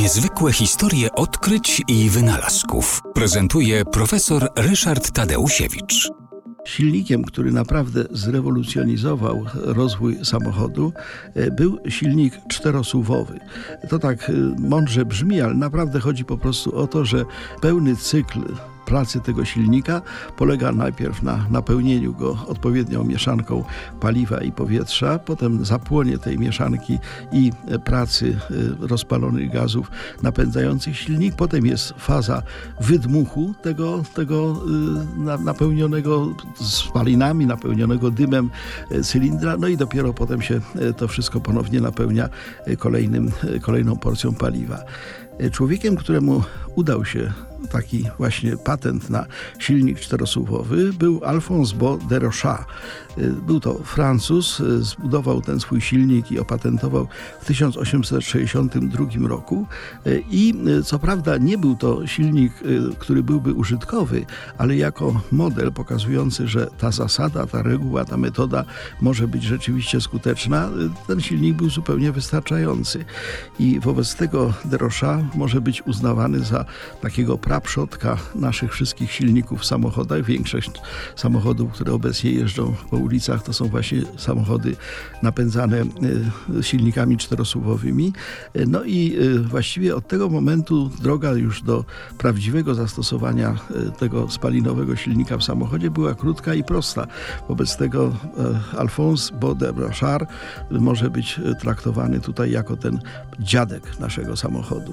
Niezwykłe historie odkryć i wynalazków prezentuje profesor Ryszard Tadeusiewicz. Silnikiem, który naprawdę zrewolucjonizował rozwój samochodu, e, był silnik czterosuwowy. To tak e, mądrze brzmi, ale naprawdę chodzi po prostu o to, że pełny cykl pracy tego silnika polega najpierw na napełnieniu go odpowiednią mieszanką paliwa i powietrza, potem zapłonie tej mieszanki i pracy y, rozpalonych gazów napędzających silnik, potem jest faza wydmuchu tego, tego y, napełnionego spalinami, napełnionego dymem y, cylindra, no i dopiero potem się to wszystko ponownie napełnia kolejnym, kolejną porcją paliwa. Człowiekiem, któremu udał się taki właśnie patent na silnik czterosuwowy był Alphonse Bo de Rochat. Był to Francuz, zbudował ten swój silnik i opatentował w 1862 roku i co prawda nie był to silnik, który byłby użytkowy, ale jako model pokazujący, że ta zasada, ta reguła, ta metoda może być rzeczywiście skuteczna, ten silnik był zupełnie wystarczający. I wobec tego de Rochat może być uznawany za takiego praprzodka naszych wszystkich silników w samochodach. Większość samochodów, które obecnie jeżdżą po ulicach, to są właśnie samochody napędzane e, silnikami czterosuwowymi. No i e, właściwie od tego momentu droga już do prawdziwego zastosowania tego spalinowego silnika w samochodzie była krótka i prosta. Wobec tego Alphonse Baudet może być traktowany tutaj jako ten dziadek naszego samochodu.